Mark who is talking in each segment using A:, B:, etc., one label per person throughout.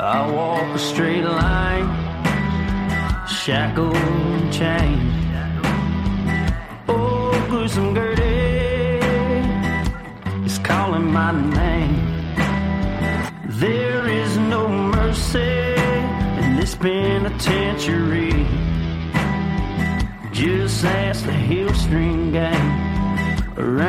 A: I walk a straight line, shackled and chained. Oh, gruesome Gertie is calling my name. There is no mercy in this penitentiary. Just ask the Hill String Gang, or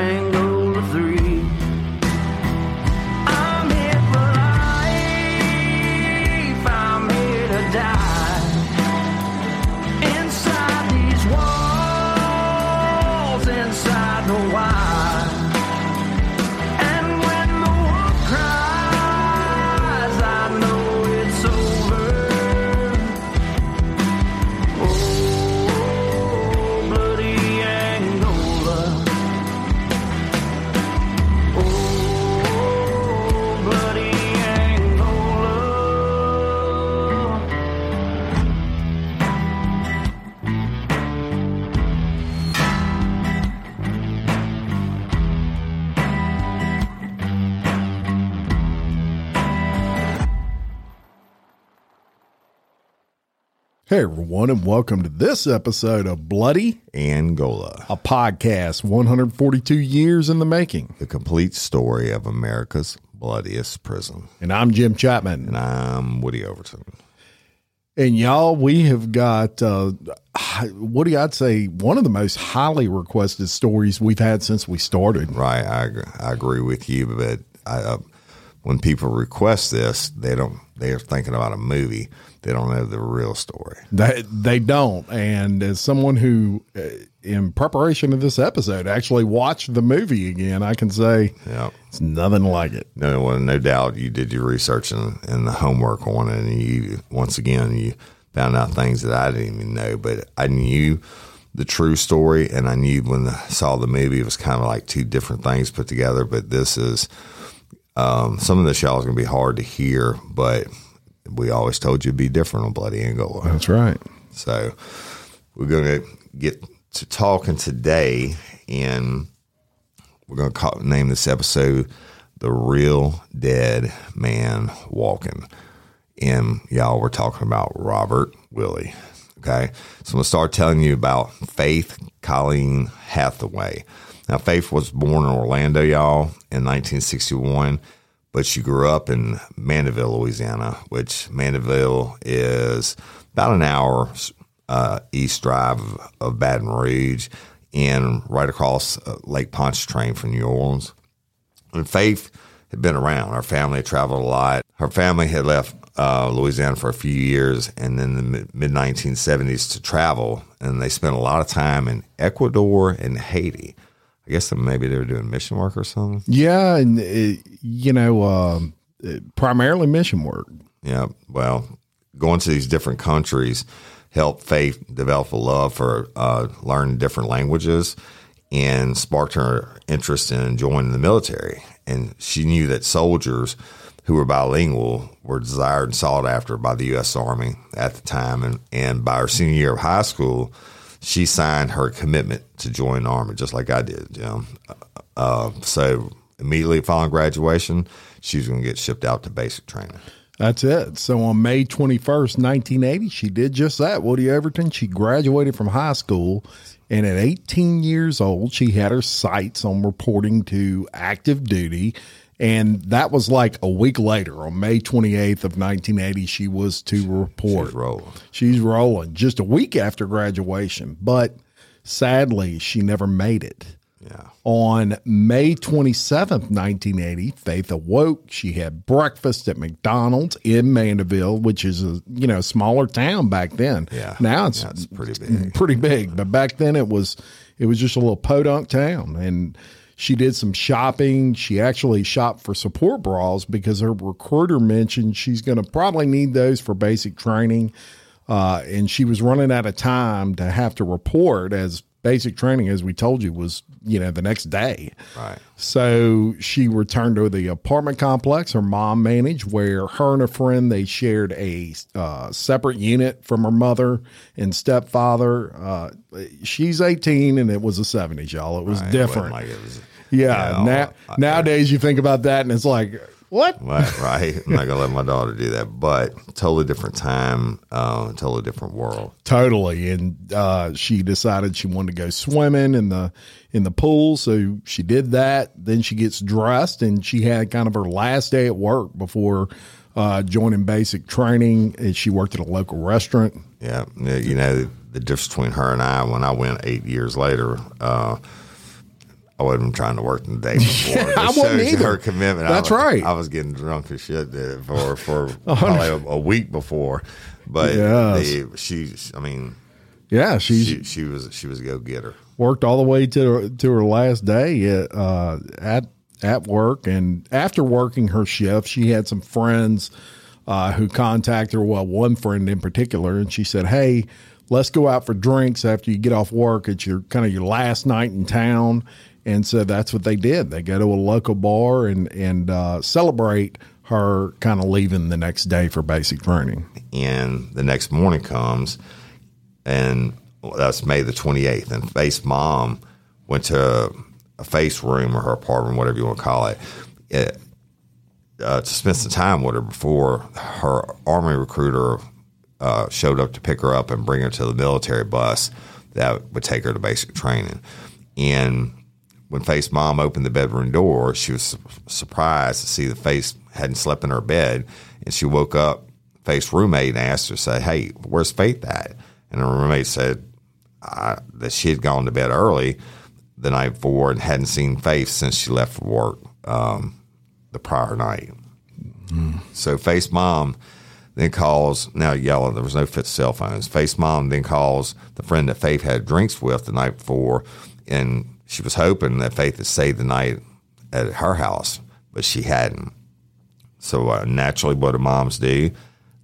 B: Hey, everyone, and welcome to this episode of Bloody,
C: Angola,
B: a podcast 142 years in the making.
C: the complete story of America's bloodiest prison.
B: And I'm Jim Chapman.
C: And I'm Woody Overton.
B: And y'all, we have got, uh, Woody, I'd say one of the most highly requested stories we've had since we started.
C: Right, I, I agree with you, but I, uh, when people request this, they don't. They're thinking about a movie. They don't know the real story.
B: They, they don't. And as someone who, uh, in preparation of this episode, actually watched the movie again, I can say
C: Yeah.
B: it's nothing like it.
C: No, well, no doubt you did your research and, and the homework on it, and you once again you found out things that I didn't even know. But I knew the true story, and I knew when I saw the movie, it was kind of like two different things put together. But this is um, some of this y'all is going to be hard to hear, but we always told you it'd be different on Bloody Angola.
B: That's right.
C: So we're going to get to talking today, and we're going to call, name this episode "The Real Dead Man Walking." And y'all, we're talking about Robert Willie. Okay, so I'm gonna start telling you about Faith Colleen Hathaway. Now, Faith was born in Orlando, y'all, in 1961 but she grew up in Mandeville, Louisiana, which Mandeville is about an hour uh, east drive of, of Baton Rouge and right across uh, Lake Pontchartrain from New Orleans. And Faith had been around. Her family had traveled a lot. Her family had left uh, Louisiana for a few years and then the mid 1970s to travel. And they spent a lot of time in Ecuador and Haiti. I guess maybe they were doing mission work or something.
B: Yeah, and uh, you know, um, primarily mission work.
C: Yeah, well, going to these different countries helped Faith develop a love for uh, learning different languages and sparked her interest in joining the military. And she knew that soldiers who were bilingual were desired and sought after by the U.S. Army at the time. And, and by her senior year of high school, she signed her commitment to join the Army, just like I did, Jim. Uh, so immediately following graduation, she was going to get shipped out to basic training.
B: That's it. So on May 21st, 1980, she did just that. Woody Overton, she graduated from high school. And at 18 years old, she had her sights on reporting to active duty. And that was like a week later, on May 28th of 1980, she was to report.
C: She's rolling.
B: She's rolling just a week after graduation. But sadly, she never made it.
C: Yeah.
B: On May 27th, 1980, Faith awoke. She had breakfast at McDonald's in Mandeville, which is a you know smaller town back then.
C: Yeah.
B: Now it's,
C: Yeah, it's pretty big.
B: Pretty big, but back then it was it was just a little podunk town and she did some shopping. She actually shopped for support bras because her recruiter mentioned she's going to probably need those for basic training. Uh, and she was running out of time to have to report as basic training, as we told you, was you know the next day.
C: Right.
B: So she returned to the apartment complex her mom managed, where her and a friend they shared a uh, separate unit from her mother and stepfather. Uh, she's eighteen, and it was the seventies, y'all. It was
C: Right. It
B: different.
C: Like it was,
B: yeah.
C: Yeah,
B: now,
C: I-
B: nowadays, you think about that, and it's like, what?
C: Right, right. I'm not gonna let my daughter do that, but totally different time, uh, totally different world.
B: Totally, and uh, she decided she wanted to go swimming in the in the pool, so she did that. Then she gets dressed, and she had kind of her last day at work before uh, joining basic training. And she worked at a local restaurant.
C: Yeah, you know the difference between her and I. When I went eight years later, uh, I wasn't trying to work the day before. It
B: I wasn't either.
C: Her commitment.
B: That's
C: I was,
B: right.
C: I was getting drunk as shit for for probably a, a week before, but
B: Yes.
C: the, she, I mean,
B: Yeah, she's
C: she she was she was a go getter.
B: worked all the way to to her last day at uh, at at work, and after working her shift, she had some friends uh, who contacted her. Well, one friend in particular, and she said, "Hey, let's go out for drinks after you get off work. It's your kind of your last night in town." And so that's what they did. They go to a local bar and and uh, celebrate her kind of leaving the next day for basic training.
C: and the next morning comes, and that's May the 28th. And Faith's mom went to a Faith's room or her apartment, whatever you want to call it, eh, uh, to spend some time with her before her army recruiter uh, showed up to pick her up and bring her to the military bus that would take her to basic training. And when Faith's mom opened the bedroom door, she was su- surprised to see that Faith hadn't slept in her bed. And she woke up, Faith's roommate, and asked her, say, hey, where's Faith at? And her roommate said that she had gone to bed early the night before and hadn't seen Faith since she left for work um, the prior night. So Faith's mom then calls, now yelling, there was no fit cell phones. Faith's mom then calls the friend that Faith had drinks with the night before, and she was hoping that Faith had stayed the night at her house, but she hadn't. So uh, naturally, what do moms do?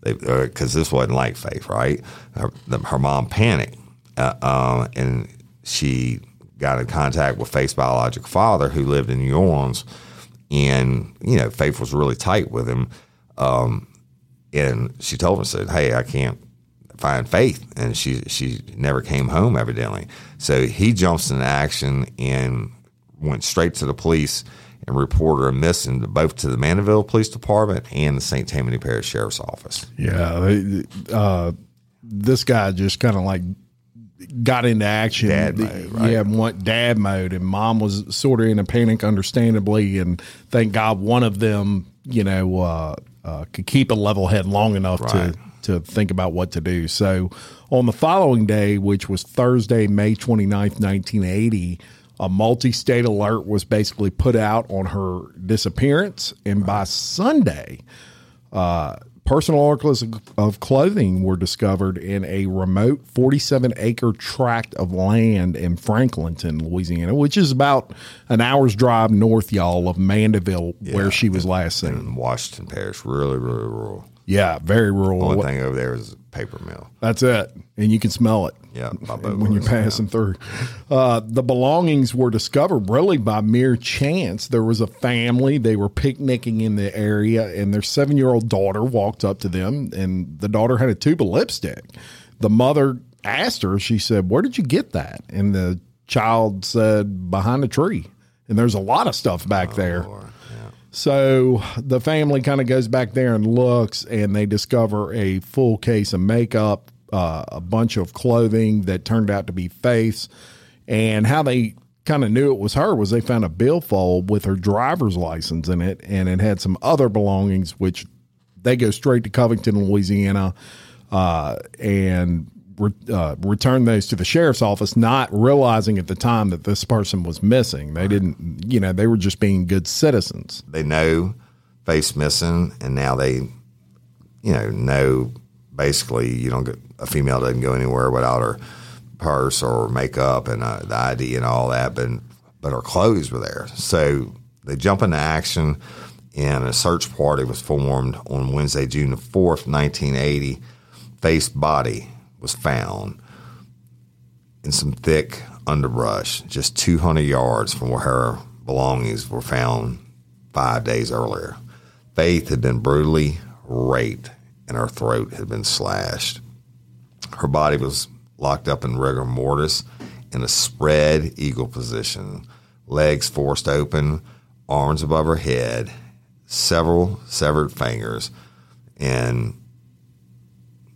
C: Because this wasn't like Faith, right? Her, the, her mom panicked, uh, uh, and she got in contact with Faith's biological father, who lived in New Orleans, and you know Faith was really tight with him. Um, and she told him, said, "Hey, I can't find Faith," and she she never came home evidently. So he jumps into action and went straight to the police and reported her missing both to the Mandeville Police Department and the St. Tammany Parish Sheriff's Office.
B: Yeah, uh, this guy just kind of like got into action.
C: Dad mode, right?
B: Yeah, went dad mode, and mom was sort of in a panic, understandably. And thank God one of them, you know, uh, uh, could keep a level head long enough
C: Right.
B: to to think about what to do. So on the following day, which was Thursday, May 29th, 1980, a multi state alert was basically put out on her disappearance. And by Sunday, uh, personal articles of- of clothing were discovered in a remote 47 acre tract of land in Franklinton, Louisiana, which is about an hour's drive north, y'all, of Mandeville, where she was last seen.
C: In Washington Parish, really, really rural.
B: Yeah, very rural.
C: Only thing over there is a paper mill.
B: That's it. And you can smell it.
C: Yeah,
B: when you're passing through. Uh, the belongings were discovered really by mere chance. There was a family, they were picnicking in the area, and their seven year old daughter walked up to them, and the daughter had a tube of lipstick. The mother asked her, she said, Where did you get that? And the child said, Behind a tree. And there's a lot of stuff back
C: Oh,
B: there. So the family kind of goes back there and looks, and they discover a full case of makeup, uh, a bunch of clothing that turned out to be Faith's. And how they kind of knew it was her was they found a billfold with her driver's license in it, and it had some other belongings, which they go straight to Covington, Louisiana, uh, and re, uh, returned those to the sheriff's office, not realizing at the time that this person was missing. They didn't, you know, they were just being good citizens.
C: They know Faith's missing, and now they, you know, know basically you don't get a female doesn't go anywhere without her purse or makeup and uh, the ID and all that, but but her clothes were there. So they jump into action, and a search party was formed on Wednesday, June the fourth, nineteen eighty. Faith's body was found in some thick underbrush, just two hundred yards from where her belongings were found five days earlier. Faith had been brutally raped, and her throat had been slashed. Her body was locked up in rigor mortis in a spread eagle position, legs forced open, arms above her head, several severed fingers, and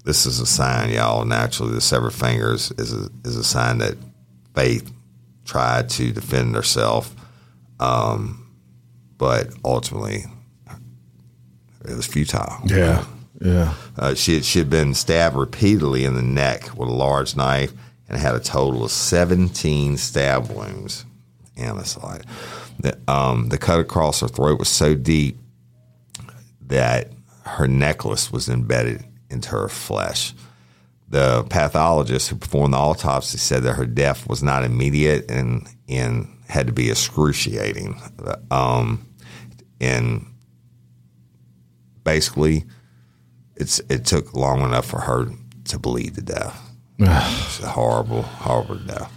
C: this is a sign, y'all. Naturally, the severed fingers is a, is a sign that Faith tried to defend herself, um, but ultimately it was futile.
B: Yeah. Yeah.
C: Uh, she, had, she had been stabbed repeatedly in the neck with a large knife and had a total of 17 stab wounds. And it's like the, um, the cut across her throat was so deep that her necklace was embedded into her flesh. The pathologist who performed the autopsy said that her death was not immediate and, and had to be excruciating. Um, and basically, it's it took long enough for her to bleed to death. it's a horrible, horrible death.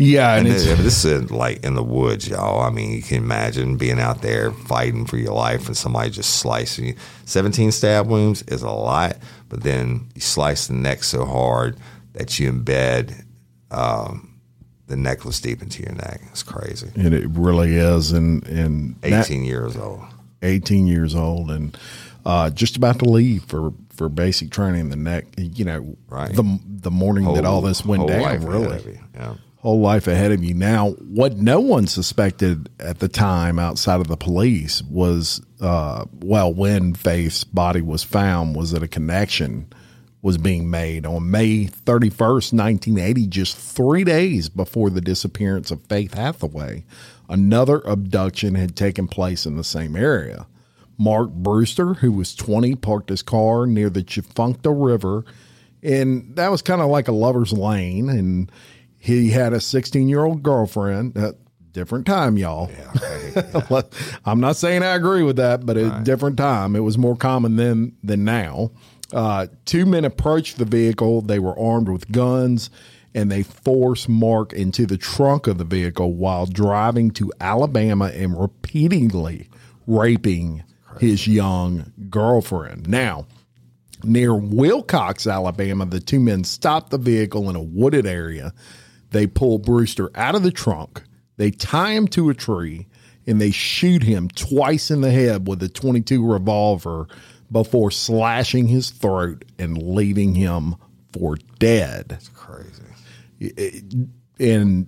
B: Yeah, and,
C: And
B: it's
C: this, this is like in the woods, y'all. I mean, you can imagine being out there fighting for your life and somebody just slicing you. 17 stab wounds is a lot, but then you slice the neck so hard that you embed um, the necklace deep into your neck. It's crazy.
B: and it really is, and and
C: 18
B: that-
C: years old.
B: 18 years old and uh, just about to leave for, for basic training. The neck, you know,
C: Right.
B: the the morning that all this went down, really.
C: Yeah.
B: Whole life ahead of you. Now, what no one suspected at the time outside of the police was, uh, well, when Faith's body was found, was that a connection was being made on May 31st, 1980, just three days before the disappearance of Faith Hathaway. Another abduction had taken place in the same area. Mark Brewster, who was 20, parked his car near the Tchefuncte River, and that was kind of like a lover's lane. And he had a 16 year old girlfriend. Uh, different time, y'all. I'm not saying I agree with that, but a different time. It was more common then than now. Uh, two men approached the vehicle. They were armed with guns and they forced Mark into the trunk of the vehicle while driving to Alabama and repeatedly raping his young girlfriend. Now, near Wilcox, Alabama, the two men stopped the vehicle in a wooded area. They pull Brewster out of the trunk, they tie him to a tree, and they shoot him twice in the head with a 22 revolver before slashing his throat and leaving him for dead.
C: That's crazy.
B: And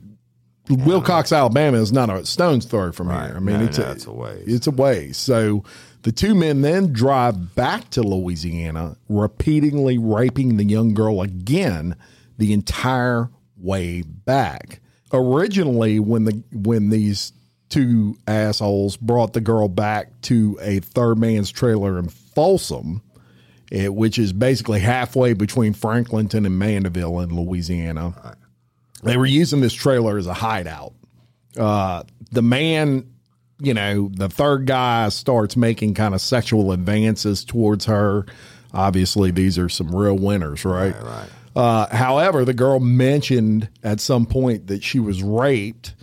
B: Wilcox, Alabama is not a stone's throw from
C: Right.
B: here. I mean,
C: No,
B: it's,
C: no,
B: a,
C: it's a ways.
B: It's a ways. So the two men then drive back to Louisiana, repeatedly raping the young girl again the entire way back. Originally, when the when these two assholes brought the girl back to a third man's trailer in Folsom, eh, which is basically halfway between Franklinton and Mandeville in Louisiana. They were using this trailer as a hideout. Uh, the man, you know, the third guy starts making kind of sexual advances towards her. Obviously, these are some real winners, right?
C: right.
B: Uh, however, the girl mentioned at some point that she was raped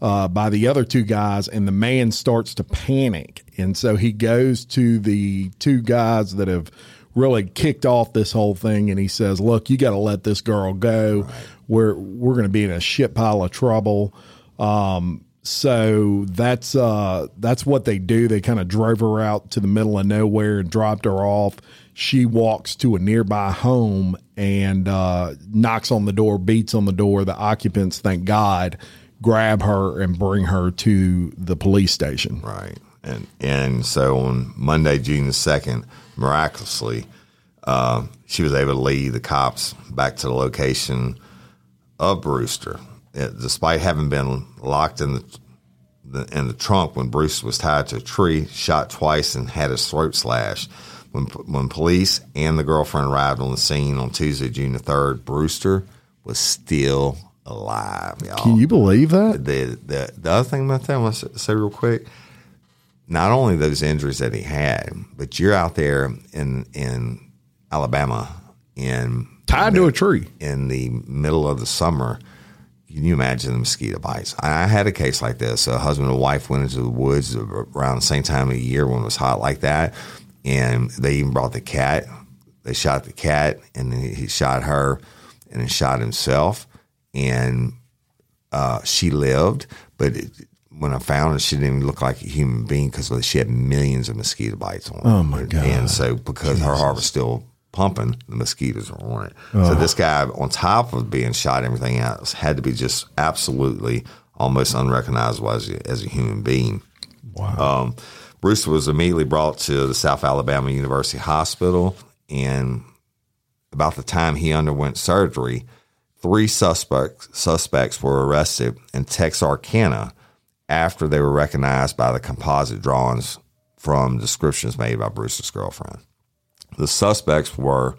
B: uh, by the other two guys, and the man starts to panic. And so he goes to the two guys that have really kicked off this whole thing, and he says, "Look, you got to let this girl go. We're we're going to be in a shit pile of trouble." Um, so that's uh, that's what they do. They kind of drove her out to the middle of nowhere and dropped her off. She walks to a nearby home and uh, knocks on the door, beats on the door. The occupants, thank God, grab her and bring her to the police station.
C: Right. And and so on Monday, June the second, miraculously, Uh, she was able to lead the cops back to the location of Brewster, It- despite having been locked in the, the in the trunk when Brewster was tied to a tree, shot twice, and had his throat slashed. When when police and the girlfriend arrived on the scene on Tuesday, June the third, Brewster was still alive. Y'all
B: Can you believe that?
C: the the the other thing about that, I want to say real quick. Not only those injuries that he had, but you're out there in in Alabama in
B: Tied to a tree.
C: in the middle of the summer. Can you imagine the mosquito bites? I I had a case like this. A husband and wife went into the woods around the same time of the year when it was hot like that, and they even brought the cat. They shot the cat, and then he shot her, and then shot himself, and uh, she lived. But it, when I found her, she didn't even look like a human being because she had millions of mosquito bites on. her.
B: Oh, my God.
C: And so because her heart was still pumping, the mosquitoes were on it. So this guy, on top of being shot, and everything else, had to be just absolutely almost unrecognizable as a, as a human being.
B: Wow.
C: Um, Bruce was immediately brought to the South Alabama University Hospital, and about the time he underwent surgery, three suspects suspects were arrested in Texarkana after they were recognized by the composite drawings from descriptions made by Bruce's girlfriend. The suspects were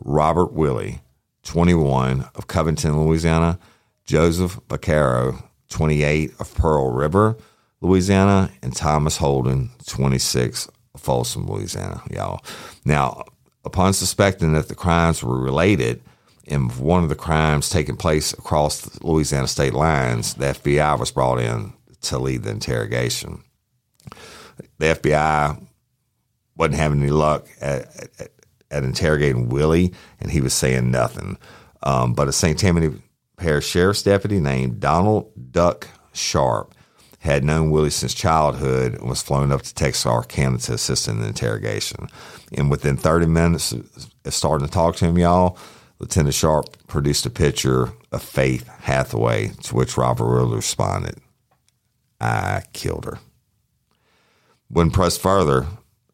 C: Robert Willie, 21, of Covington, Louisiana, Joseph Vaccaro, 28, of Pearl River, Louisiana, and Thomas Holden, 26, Folsom, Louisiana. Y'all. Now, upon suspecting that the crimes were related, and one of the crimes taking place across the Louisiana state lines, the FBI was brought in to lead the interrogation. The FBI wasn't having any luck at, at, at interrogating Willie, and he was saying nothing. Um, but a St. Tammany Parish Sheriff's deputy named Donald Duck Sharp had known Willie since childhood and was flown up to Texarkana to assist in the interrogation. And within 30 minutes of starting to talk to him, y'all, Lieutenant Sharp produced a picture of Faith Hathaway, to which Robert Willie responded, I killed her. When pressed further,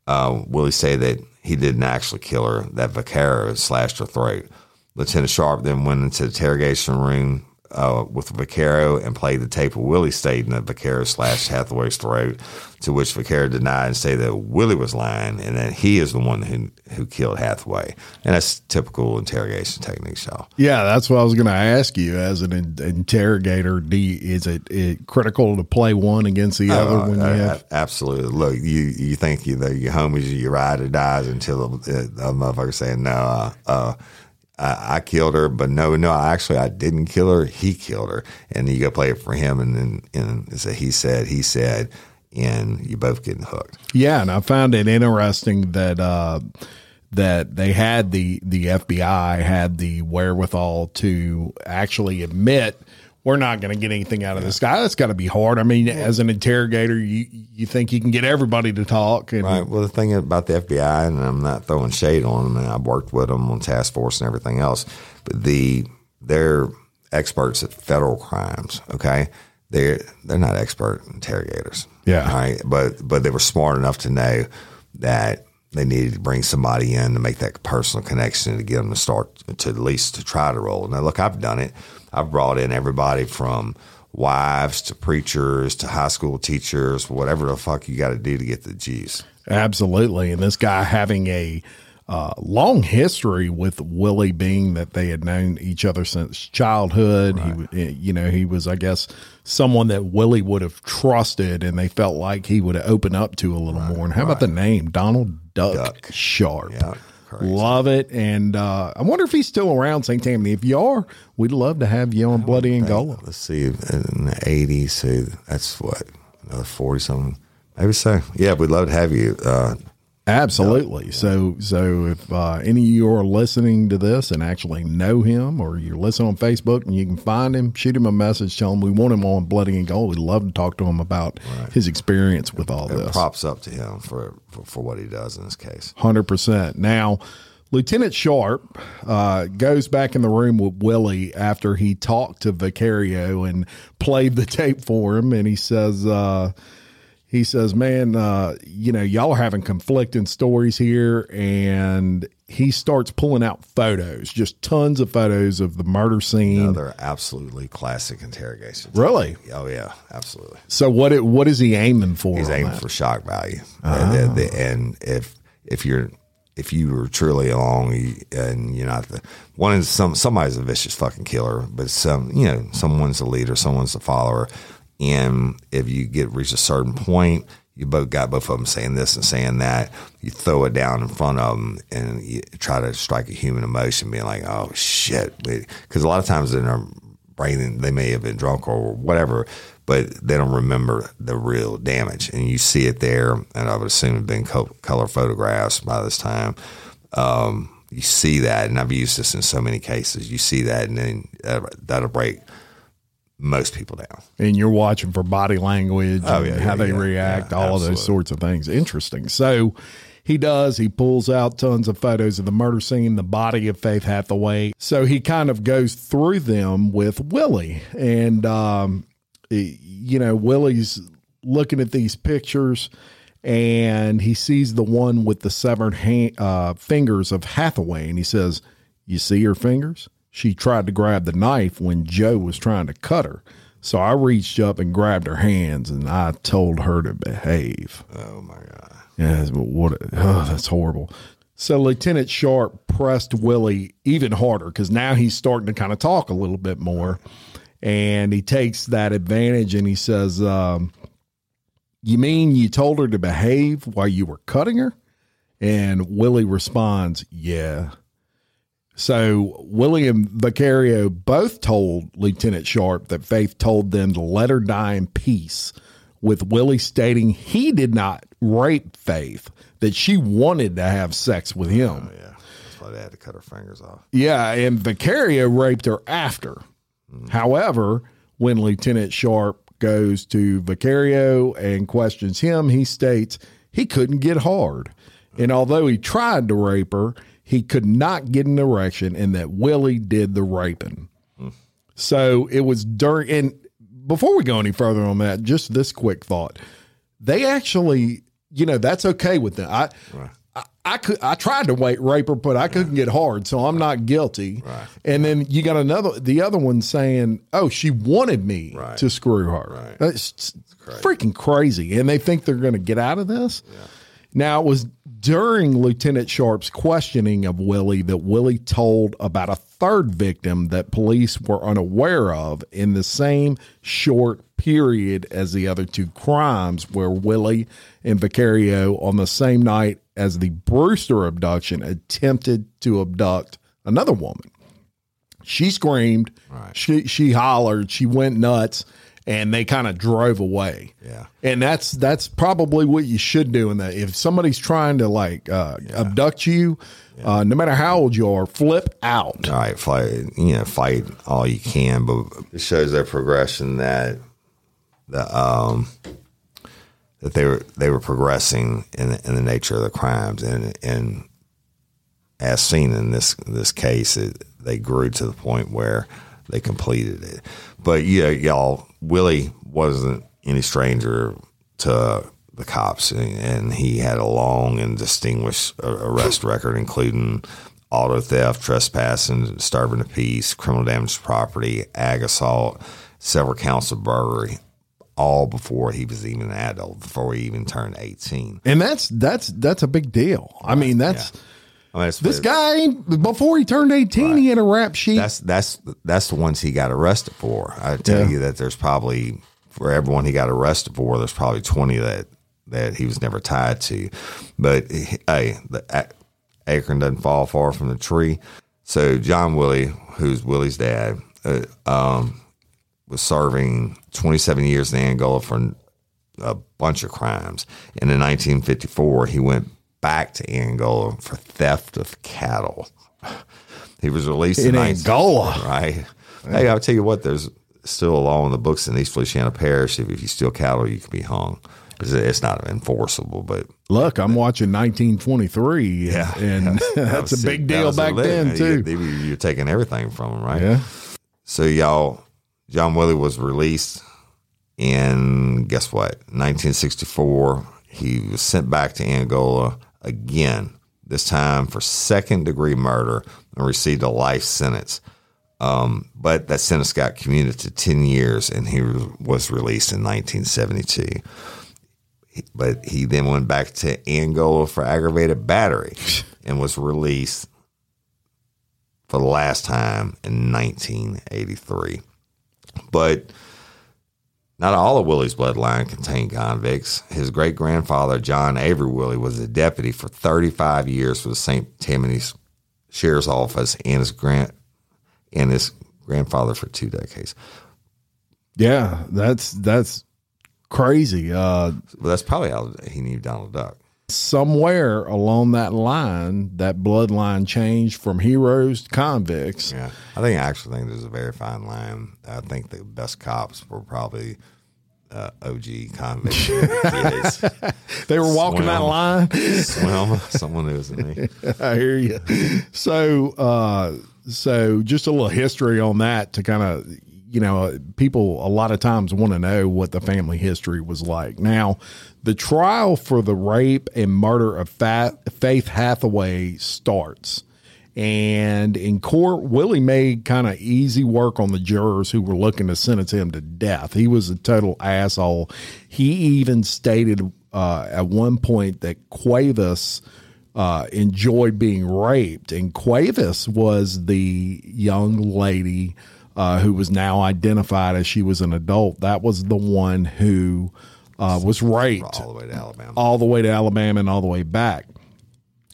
C: uh, Willie said that he didn't actually kill her, that Vaccaro slashed her throat. Lieutenant Sharp then went into the interrogation room uh, with Vaccaro and played the tape of Willie stating that Vaccaro slashed Hathaway's throat, to which Vaccaro denied and said that Willie was lying and that he is the one who, who killed Hathaway. And that's typical interrogation techniques, y'all.
B: Yeah, that's what I was going to ask you. As an in- interrogator, do you, is it, it critical to play one against the other
C: Oh,
B: when you
C: uh,
B: have?
C: absolutely. Look, you you think you know your homies, you ride or dies until the, the motherfucker saying no. I, I killed her, but no, no, actually, I didn't kill her. He killed her, and you go play it for him, and then and it's a he said, he said, and you both getting hooked.
B: Yeah, and I found it interesting that uh, that they had the the FBI had the wherewithal to actually admit we're not going to get anything out of this guy. That's got to be hard. I mean, as an interrogator, you you think you can get everybody to talk, and
C: Right. Well, the thing about the FBI, and I'm not throwing shade on them, and I've worked with them on task force and everything else, but the they're experts at federal crimes. Okay, they're they're not expert interrogators.
B: Yeah.
C: Right. But but they were smart enough to know that they needed to bring somebody in to make that personal connection to get them to start to at least to try to roll. Now, look, I've done it. I've brought in everybody from wives to preachers to high school teachers, whatever the fuck you got to do to get the juice.
B: Absolutely. And this guy having a uh, long history with Willie being that they had known each other since childhood. He, eh, you know, he was, I guess, someone that Willie would have trusted and they felt like he would have opened up to a little more. And how about the name? Donald Duck,
C: Duck.
B: Sharp.
C: Yeah, crazy.
B: Love it. And uh, I wonder if he's still around St. Tammany. If you are, we'd love to have you on Bloody Angola.
C: Let's see, in the 80s, so that's what, another 40 something? Maybe so. Yeah, we'd love to have you. Uh,
B: Absolutely. So, so if uh, any of you are listening to this and actually know him, or you're listening on Facebook and you can find him, shoot him a message, tell him we want him on Bloody Angola. We'd love to talk to him about his experience with all
C: and
B: this.
C: props up to him for, for, for what he does in this case.
B: Hundred percent. Now, Lieutenant Sharp uh, goes back in the room with Willie after he talked to Vicario and played the tape for him, and he says, uh, "He says, man, uh, you know, y'all are having conflicting stories here, and he starts pulling out photos, just tons of photos of the murder scene.
C: Another absolutely classic interrogation.
B: Really?
C: Oh yeah, absolutely.
B: So what? It, what is he aiming for?
C: He's aiming
B: that?
C: for shock value, and, and, the- and if if you're if you were truly along and you're not the one is some somebody's a vicious fucking killer, but some you know someone's a leader, someone's a follower, and if you get reach a certain point. You both got both of them saying this and saying that. You throw it down in front of them and you try to strike a human emotion, being like, "Oh shit!" Because a lot of times in their brain, they may have been drunk or whatever, but they don't remember the real damage. And you see it there, and I would assume it'd been co- color photographs by this time. Um, you see that, and I've used this in so many cases. You see that, and then uh, that'll break most people down.
B: and you're watching for body language
C: Oh,
B: and
C: yeah,
B: how
C: yeah,
B: they
C: yeah,
B: react, all of those sorts of things. Interesting. So he does. He pulls out tons of photos of the murder scene, the body of Faith Hathaway. So he kind of goes through them with Willie, and um, you know Willie's looking at these pictures. And he sees the one with the severed hand, uh, fingers of Hathaway, and he says, "You see her fingers? She tried to grab the knife when Joe was trying to cut her. So I reached up and grabbed her hands, and I told her to behave."
C: Oh my god!
B: Yeah, but what? A, Oh, that's horrible. So Lieutenant Sharp pressed Willie even harder because now he's starting to kind of talk a little bit more, and he takes that advantage and he says, um, "You mean you told her to behave while you were cutting her?" And Willie responds, "Yeah." So William and Vicario both told Lieutenant Sharp that Faith told them to let her die in peace, with Willie stating he did not rape Faith, that she wanted to have sex with him.
C: Oh, yeah, that's why they had to cut her fingers off.
B: Yeah, and Vicario raped her after. Mm-hmm. However, when Lieutenant Sharp goes to Vicario and questions him, he states he couldn't get hard. And although he tried to rape her, he could not get an erection, and that Willie did the raping. So it was during, and before we go any further on that, just this quick thought. They actually, you know, that's okay with them. I, I, I could, I tried to wait, rape her, but I couldn't get hard, so I'm not guilty.
C: Right.
B: And then you got another, the other one saying, "Oh, she wanted me
C: Right.
B: to screw her."
C: Right.
B: That's freaking crazy, and they think they're going to get out of this. Now, it was during Lieutenant Sharp's questioning of Willie that Willie told about a third victim that police were unaware of in the same short period as the other two crimes, where Willie and Vicario, on the same night as the Brewster abduction, attempted to abduct another woman. She screamed, she she hollered, she went nuts, and they kind of drove away.
C: Yeah.
B: And that's that's probably what you should do in that. If somebody's trying to like uh, abduct you, uh, no matter how old you are, flip out.
C: All right, fight. You know, fight all you can, but it shows their progression that the um that they were they were progressing in the, in the nature of the crimes, and and as seen in this this case, it, they grew to the point where they completed it. But yeah, y'all, Willie wasn't any stranger to the cops, and, and he had a long and distinguished uh, arrest record, including auto theft, trespassing, disturbing the peace, criminal damage to property, ag assault, several counts of burglary, all before he was even an adult, before he even turned eighteen.
B: And that's that's that's a big deal. I mean, that's
C: it's-
B: this guy before he turned eighteen, he had a rap sheet.
C: That's that's that's the ones he got arrested for. I tell
B: Yeah.
C: you that there's probably for everyone he got arrested for, there's probably twenty that that he was never tied to. But hey, the acorn doesn't fall far from the tree. So John Willie, who's Willie's dad, uh, um, was serving 27 years in Angola for a bunch of crimes. And in 1954, he went back to Angola for theft of cattle. He was released
B: In
C: 19
B: Angola.
C: right? Hey, I'll tell you what. There's still a law in the books in East Feliciana Parish. If, if you steal cattle, you can be hung. It's, it's not enforceable, but
B: Look, I'm watching 1923,
C: Yeah.
B: and
C: that
B: that's a big deal back then too.
C: You, you- you're taking everything from them, right?
B: Yeah.
C: So y'all, John Willie was released, and guess what? 1964, he was sent back to Angola again. this time for second degree murder and received a life sentence. Um, but that sentence got commuted to 10 years and he was released in 1972. But he then went back to Angola for aggravated battery and was released for the last time in 1983. But not all of Willie's bloodline contained convicts. His great grandfather, John Avery Willie, was a deputy for 35 years for the St. Tammany's Sheriff's Office and his grand and his grandfather for two decades.
B: Yeah, that's that's crazy. Uh,
C: But that's probably how he knew Donald Duck.
B: Somewhere along that line, that bloodline changed from heroes to convicts.
C: Yeah, I think I actually think there's a very fine line. I think the best cops were probably uh, OG convicts.
B: They were walking that line.
C: Swim, someone knows than me.
B: I hear you. So, uh, so just a little history on that to kind of, you know, people a lot of times want to know what the family history was like. Now, the trial for the rape and murder of Fa- Faith Hathaway starts. And in court, Willie made kind of easy work on the jurors who were looking to sentence him to death. He was a total asshole. He even stated uh, at one point that Cuevas uh, enjoyed being raped, and Cuevas was the young lady uh, who was now identified as she was an adult. That was the one who uh, was raped
C: All the way to Alabama.
B: all the way to Alabama and all the way back.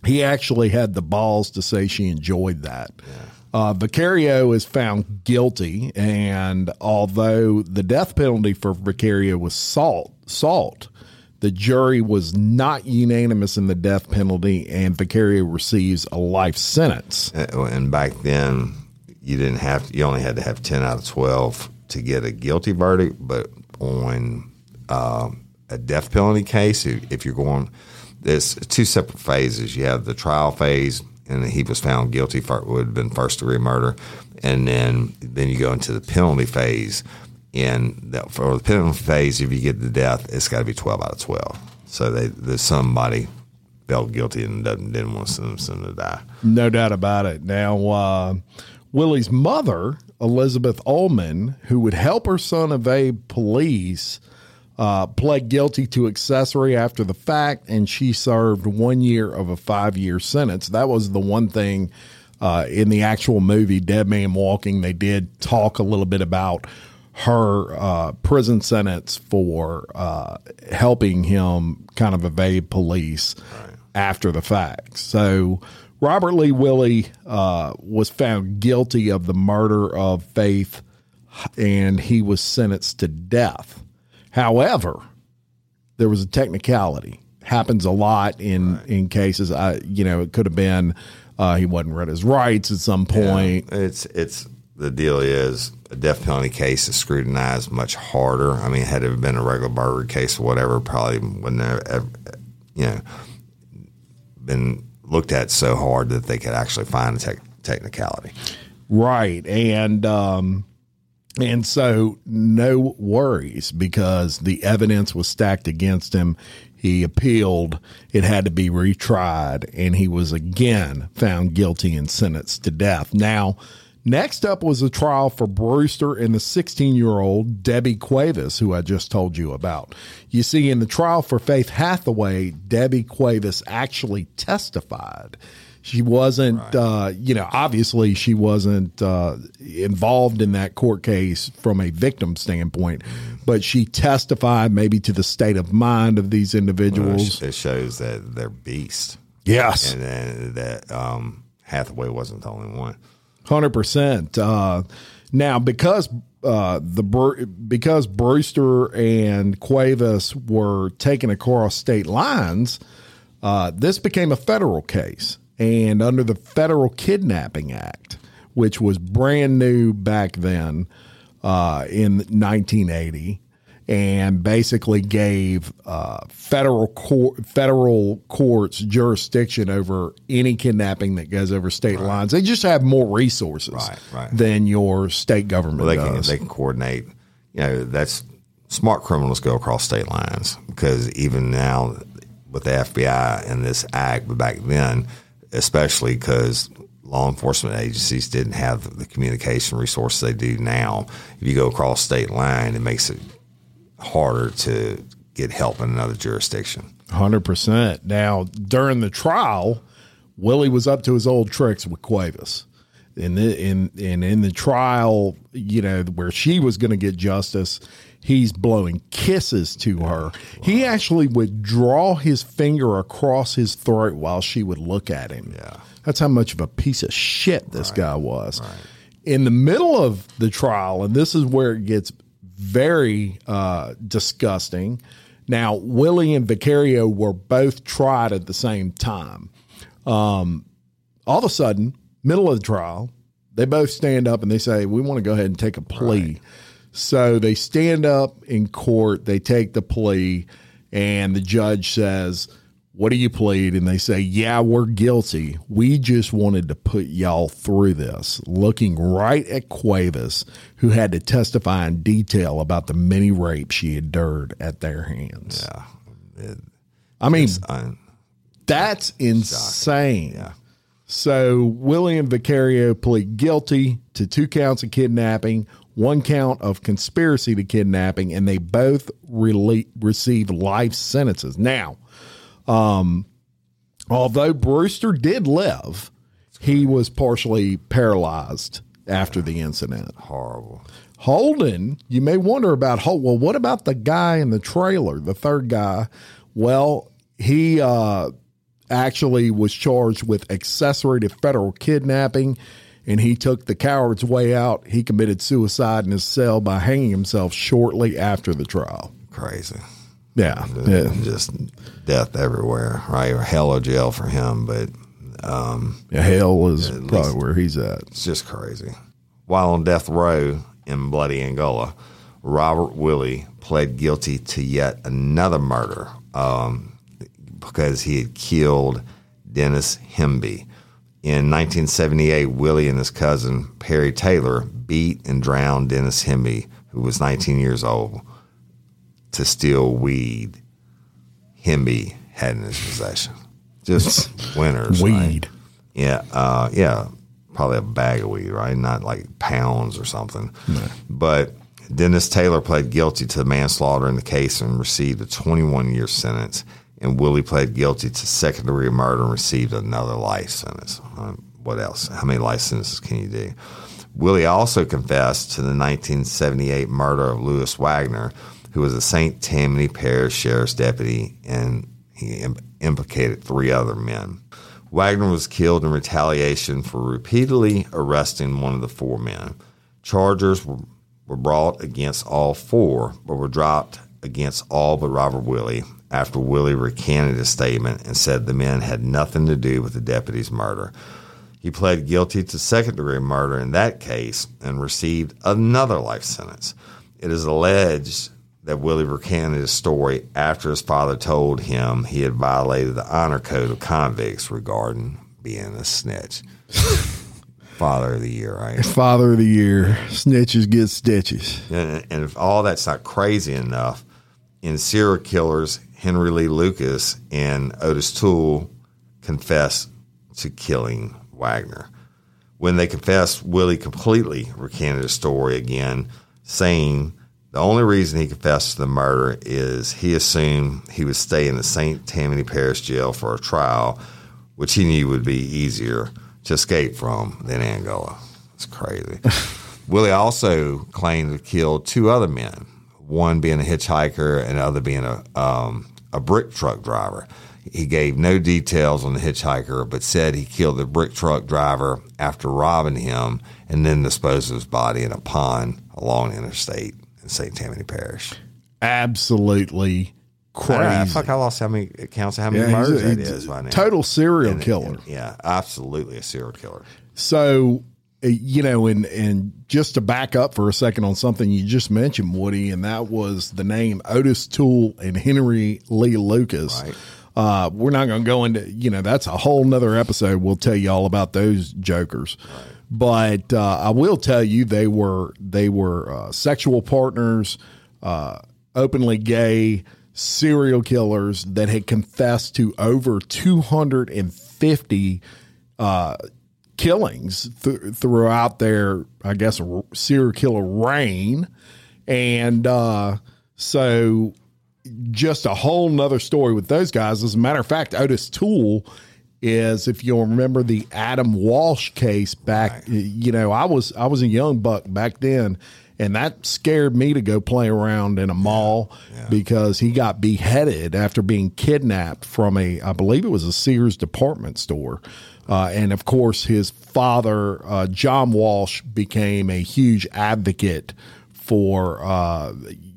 B: He actually had the balls to say she enjoyed that. Uh, Vicario is found guilty, and although the death penalty for Vicario was salt, salt, the jury was not unanimous in the death penalty, and Vicario receives a life sentence.
C: Uh, and back then you didn't have you only had to have 10 out of 12 to get a guilty verdict but on um, a death penalty case if, if you're going there's two separate phases. You have the trial phase and he was found guilty for would have been first degree murder and then then you go into the penalty phase. And that, for the penalty phase if you get the death it's got to be 12 out of 12 so they there's somebody felt guilty and didn't want to send them to die.
B: No doubt about it. Now, uh, Willie's mother, Elizabeth Ullman, who would help her son evade police, uh, pled guilty to accessory after the fact, and she served one year of a five year sentence. That was the one thing uh, in the actual movie, Dead Man Walking, they did talk a little bit about her uh, prison sentence for uh, helping him kind of evade police after the fact. So Robert Lee Willie uh, was found guilty of the murder of Faith, and he was sentenced to death. However, there was a technicality. Happens a lot in in cases. I you know it could have been uh, he wasn't read his rights at some point.
C: It's it's the deal is a death penalty case is scrutinized much harder. I mean, had it been a regular burglary case or whatever, probably wouldn't have, you know, been looked at so hard that they could actually find a tech technicality.
B: Right. And um and so no worries because the evidence was stacked against him. He appealed. It had to be retried and he was again found guilty and sentenced to death. Now, next up was a trial for Brewster and the 16-year-old Debbie Cuevas who I just told you about. You see in the trial for Faith Hathaway, Debbie Cuevas actually testified. She wasn't uh, you know obviously she wasn't uh, involved in that court case from a victim standpoint but she testified maybe to the state of mind of these individuals.
C: It shows that they're beasts,
B: yes.
C: And that um, Hathaway wasn't the only one.
B: Hundred percent. Uh, now, because uh, the because Brewster and Cuevas were taken across state lines, uh, this became a federal case, and under the Federal Kidnapping Act, which was brand new back then uh, in 1980. And basically gave uh, federal court, federal courts jurisdiction over any kidnapping that goes over state lines. They just have more resources
C: Right, right.
B: than your state government
C: Well, they can they can coordinate. You know, that's smart criminals go across state lines because even now with the FBI and this act, but back then especially because law enforcement agencies didn't have the communication resources they do now. If you go across state line, it makes it harder to get help in another jurisdiction.
B: Hundred percent. Now, during the trial, Willie was up to his old tricks with Cuevas. In the in and in the trial, you know, where she was going to get justice, he's blowing kisses to her. He actually would draw his finger across his throat while she would look at him.
C: Yeah.
B: That's how much of a piece of shit this guy was. In the middle of the trial, and this is where it gets very uh, disgusting. Now, Willie and Vaccaro were both tried at the same time. Um, all of a sudden, middle of the trial, they both stand up and they say, We want to go ahead and take a plea. So they stand up in court, they take the plea, and the judge says, What do you plead? And they say, Yeah, we're guilty. We just wanted to put y'all through this. Looking right at Cuevas, who had to testify in detail about the many rapes she endured at their hands.
C: Yeah.
B: I mean,
C: I,
B: that's insane.
C: Yeah.
B: So William Vaccaro plead guilty to two counts of kidnapping, one count of conspiracy to kidnapping, and they both rele- received life sentences. Now, um, although Brewster did live, he was partially paralyzed after the incident.
C: horrible.
B: Holden, you may wonder about Holden. Well, what about the guy in the trailer, the third guy? Well, he uh, actually was charged with accessory to federal kidnapping, and he took the coward's way out. He committed suicide in his cell by hanging himself shortly after the trial.
C: Crazy.
B: Yeah, yeah,
C: Just death everywhere, right? Or hell or jail for him, but
B: yeah hell is probably where he's at.
C: it's just crazy. While on death row in bloody Angola, Robert Willie pled guilty to yet another murder um, because he had killed Dennis Hemby. In 1978, Willie and his cousin Perry Taylor beat and drowned Dennis Hemby, who was 19 years old, to steal weed Hemby had in his possession. Just winners. right?
B: Weed.
C: Yeah, uh, yeah, probably a bag of weed, right? Not like pounds or something. But Dennis Taylor pled guilty to manslaughter in the case and received a 21 year sentence. And Willie pled guilty to second degree murder and received another life sentence. Um, what else? How many life sentences can you do? Willie also confessed to the 1978 murder of Lewis Wagner, who was a St. Tammany Parish Sheriff's deputy, and he im- implicated three other men. Wagner was killed in retaliation for repeatedly arresting one of the four men. Charges were, were brought against all four, but were dropped against all but Robert Willie after Willie recanted his statement and said the men had nothing to do with the deputy's murder. He pled guilty to second degree murder in that case and received another life sentence. It is alleged that Willie recanted his story after his father told him he had violated the honor code of convicts regarding being a snitch. father of the year, right?
B: Father of the year, snitches get stitches.
C: And, and if all that's not crazy enough, in serial killers, Henry Lee Lucas and Otis Toole confessed to killing Wagner. When they confessed, Willie completely recanted his story again, saying the only reason he confessed to the murder is he assumed he would stay in the St. Tammany Parish jail for a trial, which he knew would be easier to escape from than Angola. It's crazy. Willie also claimed to have killed two other men, one being a hitchhiker and the other being a, um, a brick truck driver. He gave no details on the hitchhiker, but said he killed the brick truck driver after robbing him and then disposed of his body in a pond along the interstate in St. Tammany Parish.
B: Absolutely crazy.
C: I, fuck, I lost how many accounts of how many
B: Yeah,
C: murders
B: he's
C: is by now.
B: Total serial
C: And-
B: killer.
C: and- yeah, absolutely a serial killer.
B: So, uh, you know, and and just to back up for a second on something you just mentioned, Woody, and that was the name Otis Toole and Henry Lee Lucas.
C: Right.
B: Uh, we're not going to go into, you know, that's a whole nother episode. We'll tell you all about those jokers. But uh, I will tell you, they were they were uh, sexual partners, uh, openly gay, serial killers that had confessed to over 250 uh, killings th- throughout their, I guess, serial killer reign. And uh, so just a whole nother story with those guys. As a matter of fact, Otis Toole is, if you'll remember the Adam Walsh case back, you know, I was I was a young buck back then, and that scared me to go play around in a mall because he got beheaded after being kidnapped from a, I believe it was a Sears department store. Uh, and of course, his father, uh, John Walsh, became a huge advocate for uh,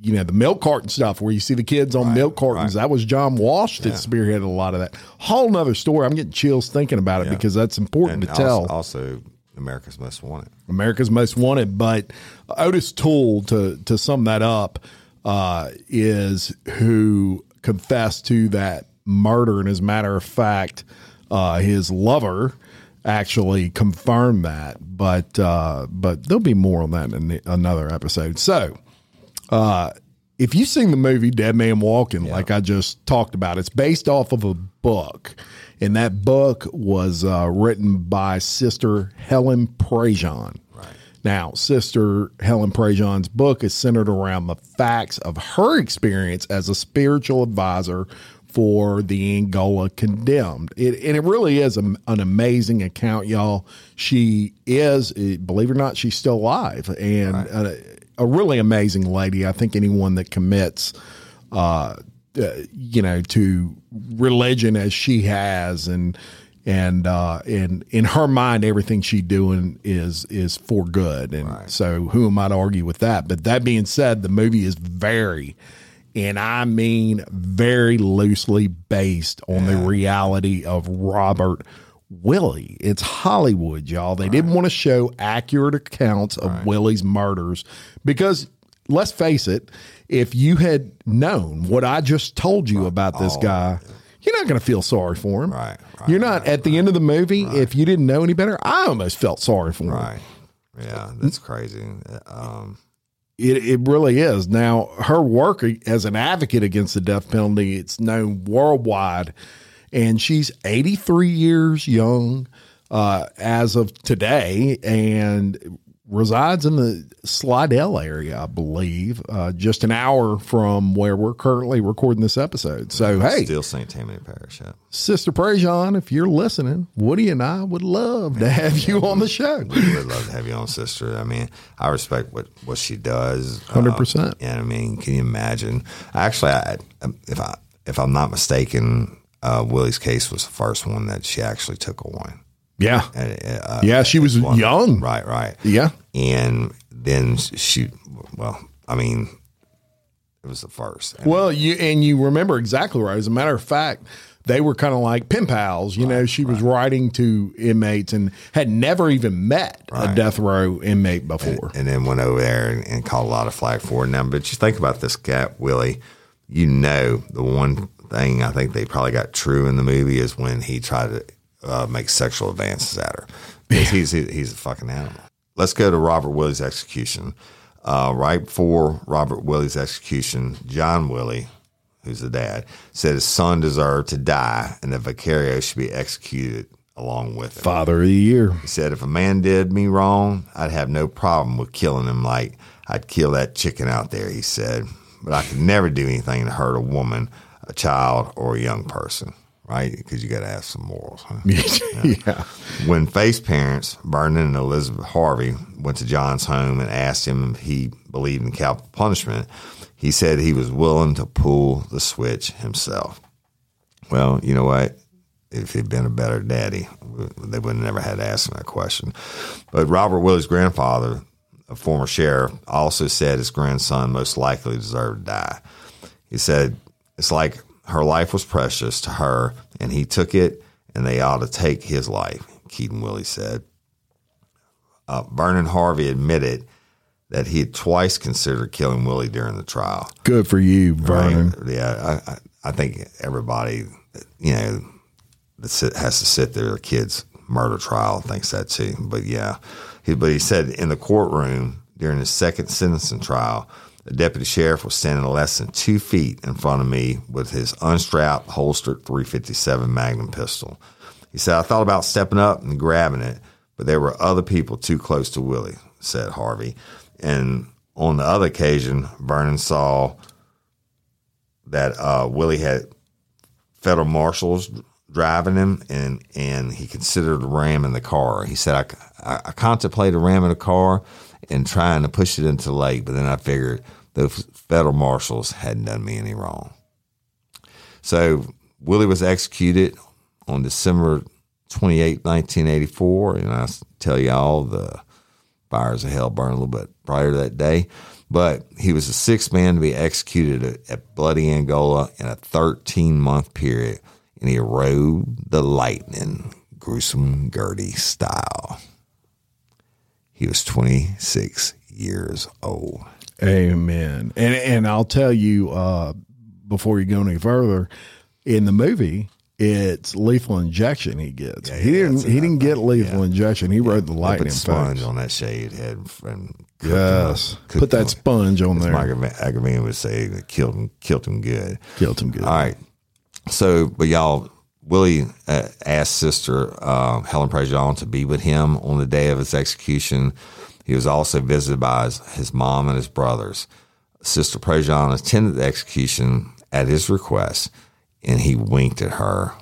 B: you know the milk carton stuff where you see the kids on milk cartons. That was John Walsh that spearheaded a lot of that. Whole nother story. I'm getting chills thinking about it because that's important
C: And
B: to tell.
C: also, also America's Most Wanted.
B: America's Most Wanted. But Otis Toole, to to sum that up, uh, is who confessed to that murder, and as a matter of fact, uh, his lover actually confirmed that. But uh, but there'll be more on that in another episode. So. Uh, if you've seen the movie Dead Man Walking, like I just talked about, it's based off of a book. And that book was uh, written by Sister Helen Prejean. Right. Now, Sister Helen Prejean's book is centered around the facts of her experience as a spiritual advisor for the Angola condemned. It, and it really is a, an amazing account, y'all. She is, believe it or not, she's still alive. And uh, a really amazing lady. I think anyone that commits, uh, uh, you know, to religion as she has, and and uh, and in her mind, everything she's doing is is for good. And so, who am I to argue with that? But that being said, the movie is very, and I mean very loosely based on the reality of Robert. Willie. It's Hollywood, y'all. They didn't want to show accurate accounts of Willie's murders because let's face it, if you had known what I just told you about this guy, you're not going to feel sorry for him.
C: Right, right,
B: You're not at the end of the movie. If you didn't know any better, I almost felt sorry for him.
C: Right. Yeah, that's crazy. Um,
B: It, it really is. Now, her work as an advocate against the death penalty, it's known worldwide. And she's 83 years young uh, as of today and resides in the Slidell area, I believe, uh, just an hour from where we're currently recording this episode. So, hey,
C: still St. Tammany Parish. Yeah.
B: Sister Prejean, if you're listening, Woody and I would love to have you on the show.
C: We would love to have you on, sister. I mean, I respect what, what she does.
B: 100%.
C: Uh, and I mean, can you imagine? Actually, I, if I if I'm not mistaken, uh, Willie's case was the first one that she actually took a on.
B: Yeah.
C: And, uh,
B: Yeah, she was
C: one-
B: young.
C: Right, right.
B: Yeah.
C: And then she, well, I mean, it was the first. And
B: Well, you and you remember exactly right. As a matter of fact, they were kind of like pen pals. You know, she was writing to inmates and had never even met a death row inmate before.
C: and then went over there and, and caught a lot of flack for it. Now, but you think about this guy, Willie, you know, the one thing I think they probably got true in the movie is when he tried to uh, make sexual advances at her. Because he's, he's a fucking animal. Let's go to Robert Willie's execution. Uh, right before Robert Willie's execution, John Willie, who's the dad, said his son deserved to die and that Vaccaro should be executed along with him.
B: Father of the year.
C: He said, if a man did me wrong, I'd have no problem with killing him like I'd kill that chicken out there, he said. But I could never do anything to hurt a woman, a child, or a young person, right? Because you got to have some morals. Huh?
B: yeah.
C: When Faith's parents, Vernon and Elizabeth Harvey, went to John's home and asked him if he believed in capital punishment, he said he was willing to pull the switch himself. Well, you know what? If he'd been a better daddy, they would have never had to ask him that question. But Robert Willie's grandfather, a former sheriff, also said his grandson most likely deserved to die. He said, It's like her life was precious to her, and he took it, and they ought to take his life, Keaton Willie said. Uh, Vernon Harvey admitted that he had twice considered killing Willie during the trial.
B: Good for you, Vernon.
C: Right. Yeah, I, I, I think everybody, you know, that sit, has to sit there, a kid's murder trial thinks that too. But yeah, he, but he said in the courtroom during his second sentencing trial, A deputy sheriff was standing less than two feet in front of me with his unstrapped, holstered 357 Magnum pistol. He said, I thought about stepping up and grabbing it, but there were other people too close to Willie, said Harvey. And on the other occasion, Vernon saw that uh, Willie had federal marshals driving him, and and he considered ramming the car. He said, I, I, I contemplated ramming the car and trying to push it into the lake, but then I figured the federal marshals hadn't done me any wrong. So Willie was executed on December 28, 1984, and I tell y'all the fires of hell burned a little bit prior to that day. But he was the sixth man to be executed at Bloody Angola in a 13 month period, and he rode the lightning, gruesome Gertie style. He was 26 years old.
B: Amen. And and I'll tell you uh, before you go any further, in the movie, it's lethal injection he gets.
C: Yeah,
B: he
C: yeah,
B: didn't he didn't get lethal
C: Yeah.
B: injection. He rode the lightning
C: sponge on that shade head and cooked him
B: Yes. Put
C: Cooked him
B: that sponge on
C: As
B: there.
C: Mike Agravine would say, it killed him, killed him good.
B: Killed him good.
C: All right. So, but y'all, Willie uh, asked Sister uh, Helen Prejean to be with him on the day of his execution. He was also visited by his, his mom and his brothers. Sister Prejean attended the execution at his request, and he winked at her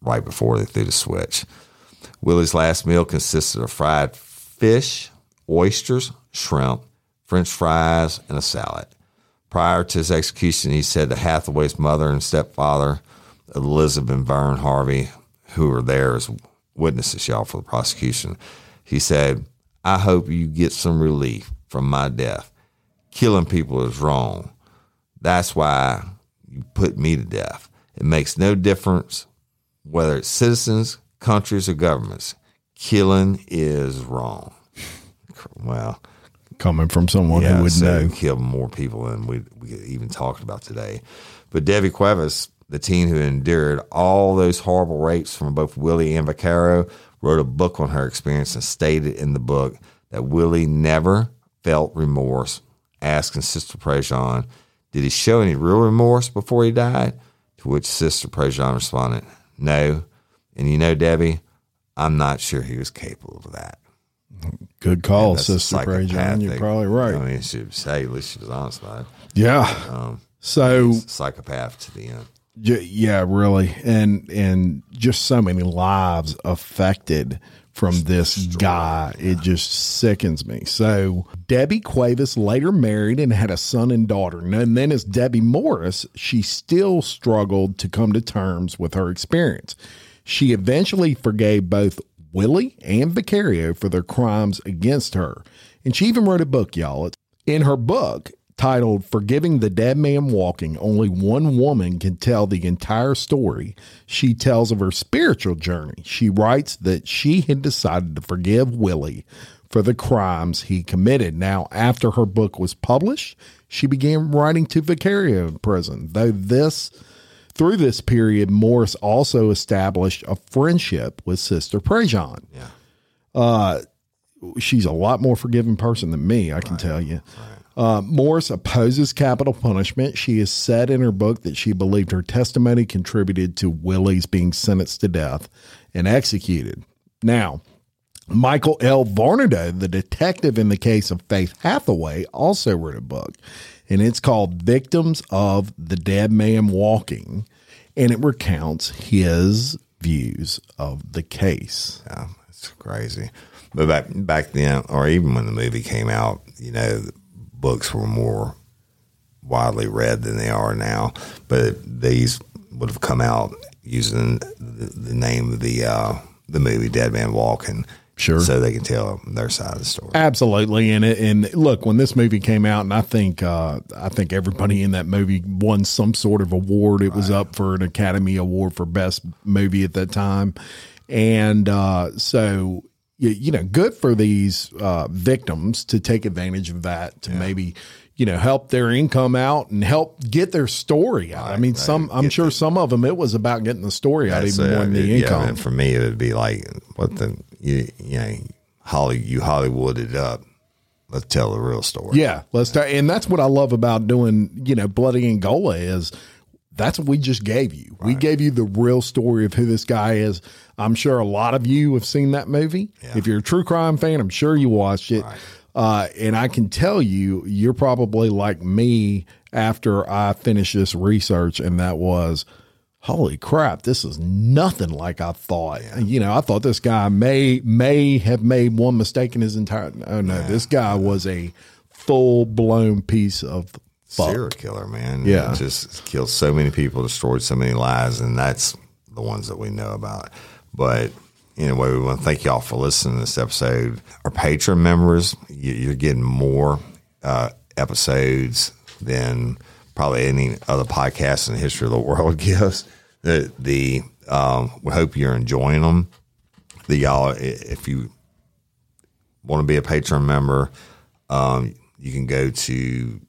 C: right before they threw the switch. Willie's last meal consisted of fried fish, oysters, shrimp, french fries, and a salad. Prior to his execution, he said that Hathaway's mother and stepfather, Elizabeth and Vern Harvey, who were there as witnesses, y'all, for the prosecution, he said, I hope you get some relief from my death. Killing people is wrong. That's why you put me to death. It makes no difference whether it's citizens, countries, or governments. Killing is wrong. Well,
B: Coming from someone who would
C: so
B: know.
C: he killed more people than we, we even talked about today. But Debbie Cuevas, the teen who endured all those horrible rapes from both Willie and Vaccaro, wrote a book on her experience and stated in the book that Willie never felt remorse. Asking Sister Prejean, did he show any real remorse before he died? To which Sister Prejean responded, no. And you know, Debbie, I'm not sure he was capable of that.
B: Good call, Sister Prejean. You're probably right.
C: I mean, she was, say at least she was honest about it.
B: yeah. Um, so
C: Psychopath to the end.
B: Yeah, really, and and just so many lives affected from this guy. It just sickens me. So Debbie Cuevas later married and had a son and daughter. And then as Debbie Morris, she still struggled to come to terms with her experience. She eventually forgave both Willie and Vaccaro for their crimes against her. And she even wrote a book, y'all. It's- In her book, titled Forgiving the Dead Man Walking, only one woman can tell the entire story. She tells of her spiritual journey. She writes that she had decided to forgive Willie for the crimes he committed. Now, after her book was published, she began writing to Vaccaro in prison, though this through this period, Morris also established a friendship with Sister Prejean.
C: Yeah.
B: Uh, she's a lot more forgiving person than me, I can tell you. Uh, Morris opposes capital punishment. She has said in her book that she believed her testimony contributed to Willie's being sentenced to death and executed. Now, Michael L. Varnado, the detective in the case of Faith Hathaway, also wrote a book, and it's called Victims of the Dead Man Walking, and it recounts his views of the case.
C: Yeah, it's crazy. But back back then, or even when the movie came out, you know, books were more widely read than they are now. But these would have come out using the, the name of the uh, the movie Dead Man Walking,
B: Sure.
C: so they can tell their side of the story.
B: Absolutely, and it, and look, when this movie came out, and I think uh, I think everybody in that movie won some sort of award. It was up for an Academy Award for Best Movie at that time, and uh, so you, you know, good for these uh, victims to take advantage of that to maybe you know help their income out and help get their story out. I mean,
C: right.
B: some I'm
C: Get
B: sure
C: the-
B: some of them it was about getting the story out even more than the
C: yeah,
B: income.
C: and for me, it would be like what the you you know Holly you Hollywooded up let's tell the real story.
B: Yeah, let's. And that's what I love about doing, you know, Bloody Angola is that's what we just gave you. We gave you the real story of who this guy is. I'm sure a lot of you have seen that movie. If you're a true crime fan, I'm sure you watched it. Uh, and I can tell you, you're probably like me after I finished this research, and that was, holy crap, this is nothing like I thought. You know, I thought this guy may may have made one mistake in his entire. Oh no, this guy was a full blown piece of fuck.
C: serial killer, man.
B: Yeah.
C: just killed so many people, destroyed so many lives, and that's the ones that we know about. But anyway, we want to thank y'all for listening to this episode. Our patron members, you- you're getting more uh, episodes than probably any other podcast in the history of the world gives. The the um, we hope you're enjoying them. The y'all, if you want to be a patron member, um, you can go to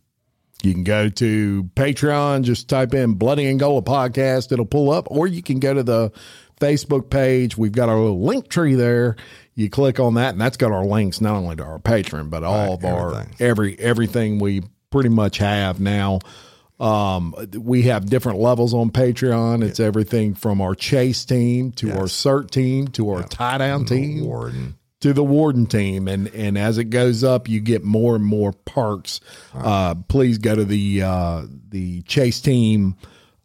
B: You can go to Patreon, just type in Bloody Angola podcast, it'll pull up, or you can go to the Facebook page. We've got our little link tree there. You click on that, and that's got our links not only to our Patreon, but all of our
C: everything.
B: every everything we pretty much have now. Um, we have different levels on Patreon. It's everything from our chase team to our cert team to our tie down team
C: Warden.
B: To the warden team and and as it goes up you get more and more perks uh please go to the uh the chase team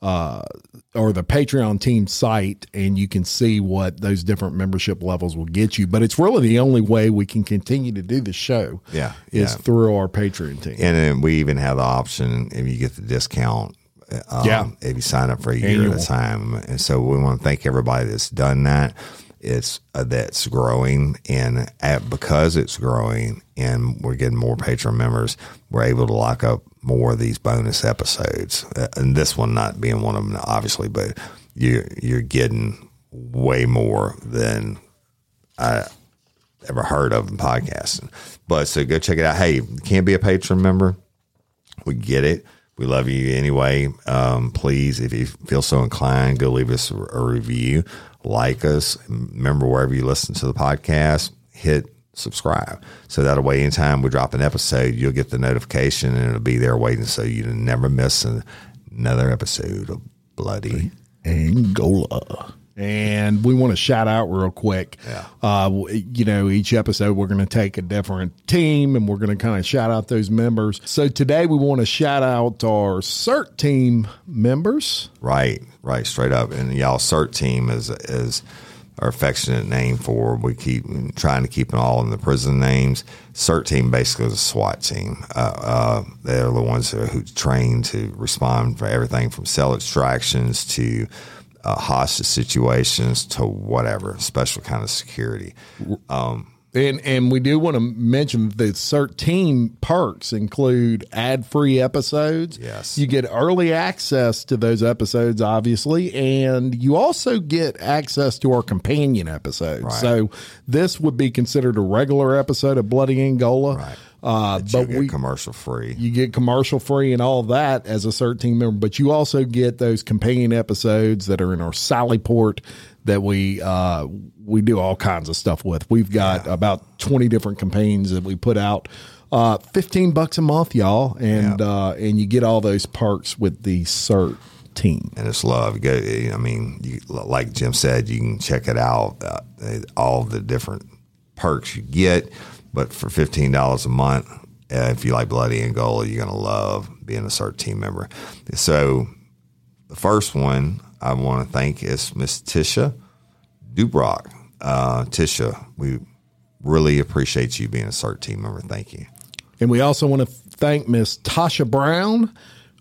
B: uh or the patreon team site and you can see what those different membership levels will get you but it's really the only way we can continue to do the show
C: Yeah,
B: is
C: yeah.
B: through our patreon team
C: And then we even have the option if you get the discount. Um,
B: Yeah.
C: If you sign up for a year
B: Annual.
C: at a time. And so we want to thank everybody that's done that. It's uh, that's growing, and at, because it's growing, and we're getting more patron members, we're able to lock up more of these bonus episodes. Uh, and this one not being one of them, obviously, but you you're getting way more than I ever heard of in podcasting. But so go check it out. Hey, can't be a patron member. We get it. We love you anyway. Um, please, if you feel so inclined, go leave us a review, like us. Remember, wherever you listen to the podcast, hit subscribe. So that way, anytime we drop an episode, you'll get the notification and it'll be there waiting so you never miss an- another episode of Bloody.
B: Angola. And we want to shout out real quick.
C: Yeah.
B: Uh, you know, each episode we're going to take a different team and we're going to kind of shout out those members. So today we want to shout out our CERT team members.
C: Right, right, straight up. And y'all CERT team is is our affectionate name for we keep trying to keep it all in the prison names. CERT team basically is a SWAT team. Uh, uh, they're the ones who, who train to respond for everything from cell extractions to uh, hostage situations to whatever special kind of security.
B: And and we do want to mention the CERT team perks include ad free episodes.
C: Yes.
B: You get early access to those episodes, obviously, and you also get access to our companion episodes. So this would be considered a regular episode of Bloody Angola.
C: Right.
B: Uh,
C: But
B: we
C: commercial free.
B: you get commercial free and all that as a CERT team member, but you also get those companion episodes that are in our Sally Port that we uh, we do all kinds of stuff with. We've got about twenty different campaigns that we put out. Uh, Fifteen bucks a month, y'all, and uh, and you get all those perks with the CERT team.
C: and it's love. Go, I mean, you, like Jim said, you can check it out. Uh, all the different perks you get, but for fifteen dollars a month, uh, if you like Bloody Angola, you're gonna love being a CERT team member. So, the first one I want to thank is Miss Tisha Dubrock. Uh, Tisha, we really appreciate you being a CERT team member. Thank you.
B: And we also want to thank Miss Tasha Brown.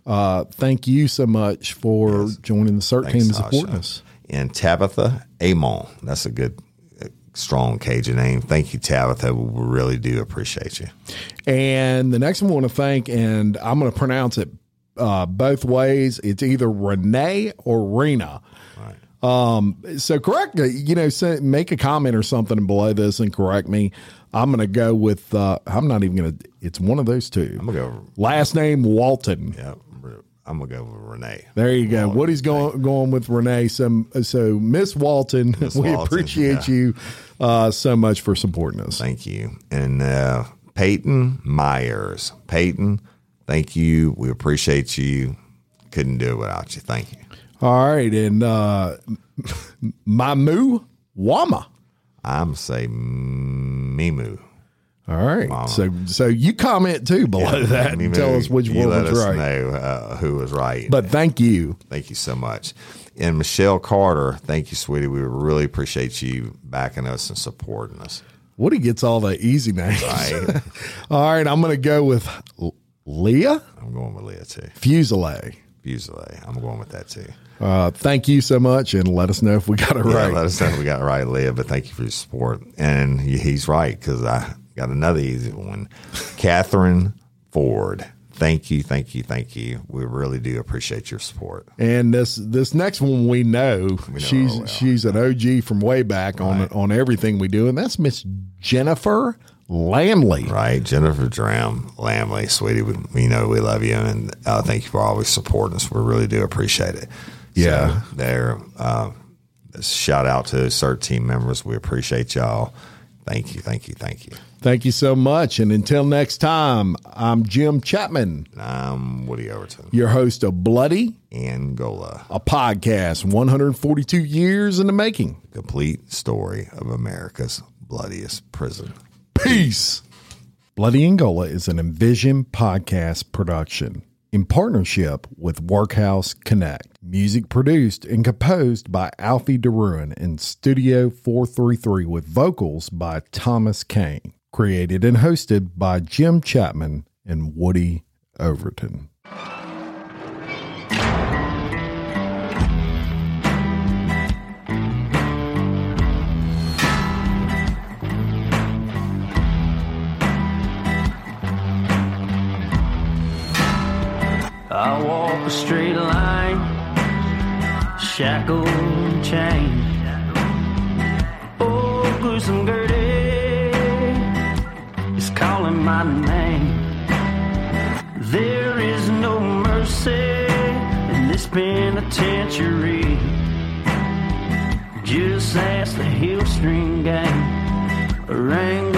B: Uh, thank you so much for joining the CERT team and
C: Tasha.
B: supporting us.
C: And Tabitha Amon. That's a good, strong Cajun name. Thank you, Tabitha. We really do appreciate you.
B: And the next one I want to thank, and I'm going to pronounce it uh, both ways. It's either Renee or Rena. Um, so correct, you know, say, make a comment or something below this and correct me. I'm going to go with, uh, I'm not even going to, it's one of those two.
C: I'm gonna go.
B: Last name Walton.
C: Yeah, I'm gonna go with Renee.
B: There you go. Woody's going going with Renee. So, so Miss Walton, we
C: Walton,
B: appreciate
C: yeah.
B: you uh, so much for supporting us.
C: Thank you. And uh, Peyton Myers. Peyton, thank you. We appreciate you. Couldn't do it without you. Thank you.
B: All right, and uh, Mamu Wama.
C: I'm say Mimu.
B: All right, so so you comment too below that and tell us which
C: you
B: one
C: let
B: was
C: us
B: right.
C: know uh, who was right.
B: But thank you.
C: Thank you so much. And Michelle Carter, thank you, sweetie. We really appreciate you backing us and supporting us.
B: Woody gets all the easy names.
C: Right.
B: all right, I'm going to go with L- Leah
C: I'm going with Leah too.
B: Fuselier.
C: Fusilier. I'm going with that too.
B: Uh, thank you so much, and let us know if we got it
C: Yeah,
B: right.
C: let us know if we got it right, Leah. But thank you for your support. And he's right because I got another easy one. Catherine Ford. Thank you, thank you, thank you. We really do appreciate your support.
B: And this this next one we know, she's
C: well.
B: she's an OG from way back on on everything we do, and that's Miss Jennifer Lamley.
C: Right, Jennifer Dram Lamley, sweetie. We, we know we love you, and uh, thank you for always supporting us. We really do appreciate it.
B: Yeah.
C: so there. Uh, shout out to CERT team members. We appreciate y'all. Thank you, thank you, thank you.
B: Thank you so much, and until next time, I'm Jim Chapman,
C: I'm Woody Overton,
B: your host of Bloody,
C: Angola,
B: a podcast 142 years in the making.
C: complete story of America's bloodiest prison.
B: Peace. Bloody Angola is an Envision podcast production in partnership with Workhouse Connect. Music produced and composed by Alfie DeRuin in Studio 433 with vocals by Thomas Kane. Created and hosted by Jim Chapman and Woody Overton.
A: Straight line, shackled and chained. Oh, gruesome Gertie is calling my name. There is no mercy in this penitentiary. Just ask the Hillstream gang, Wrangler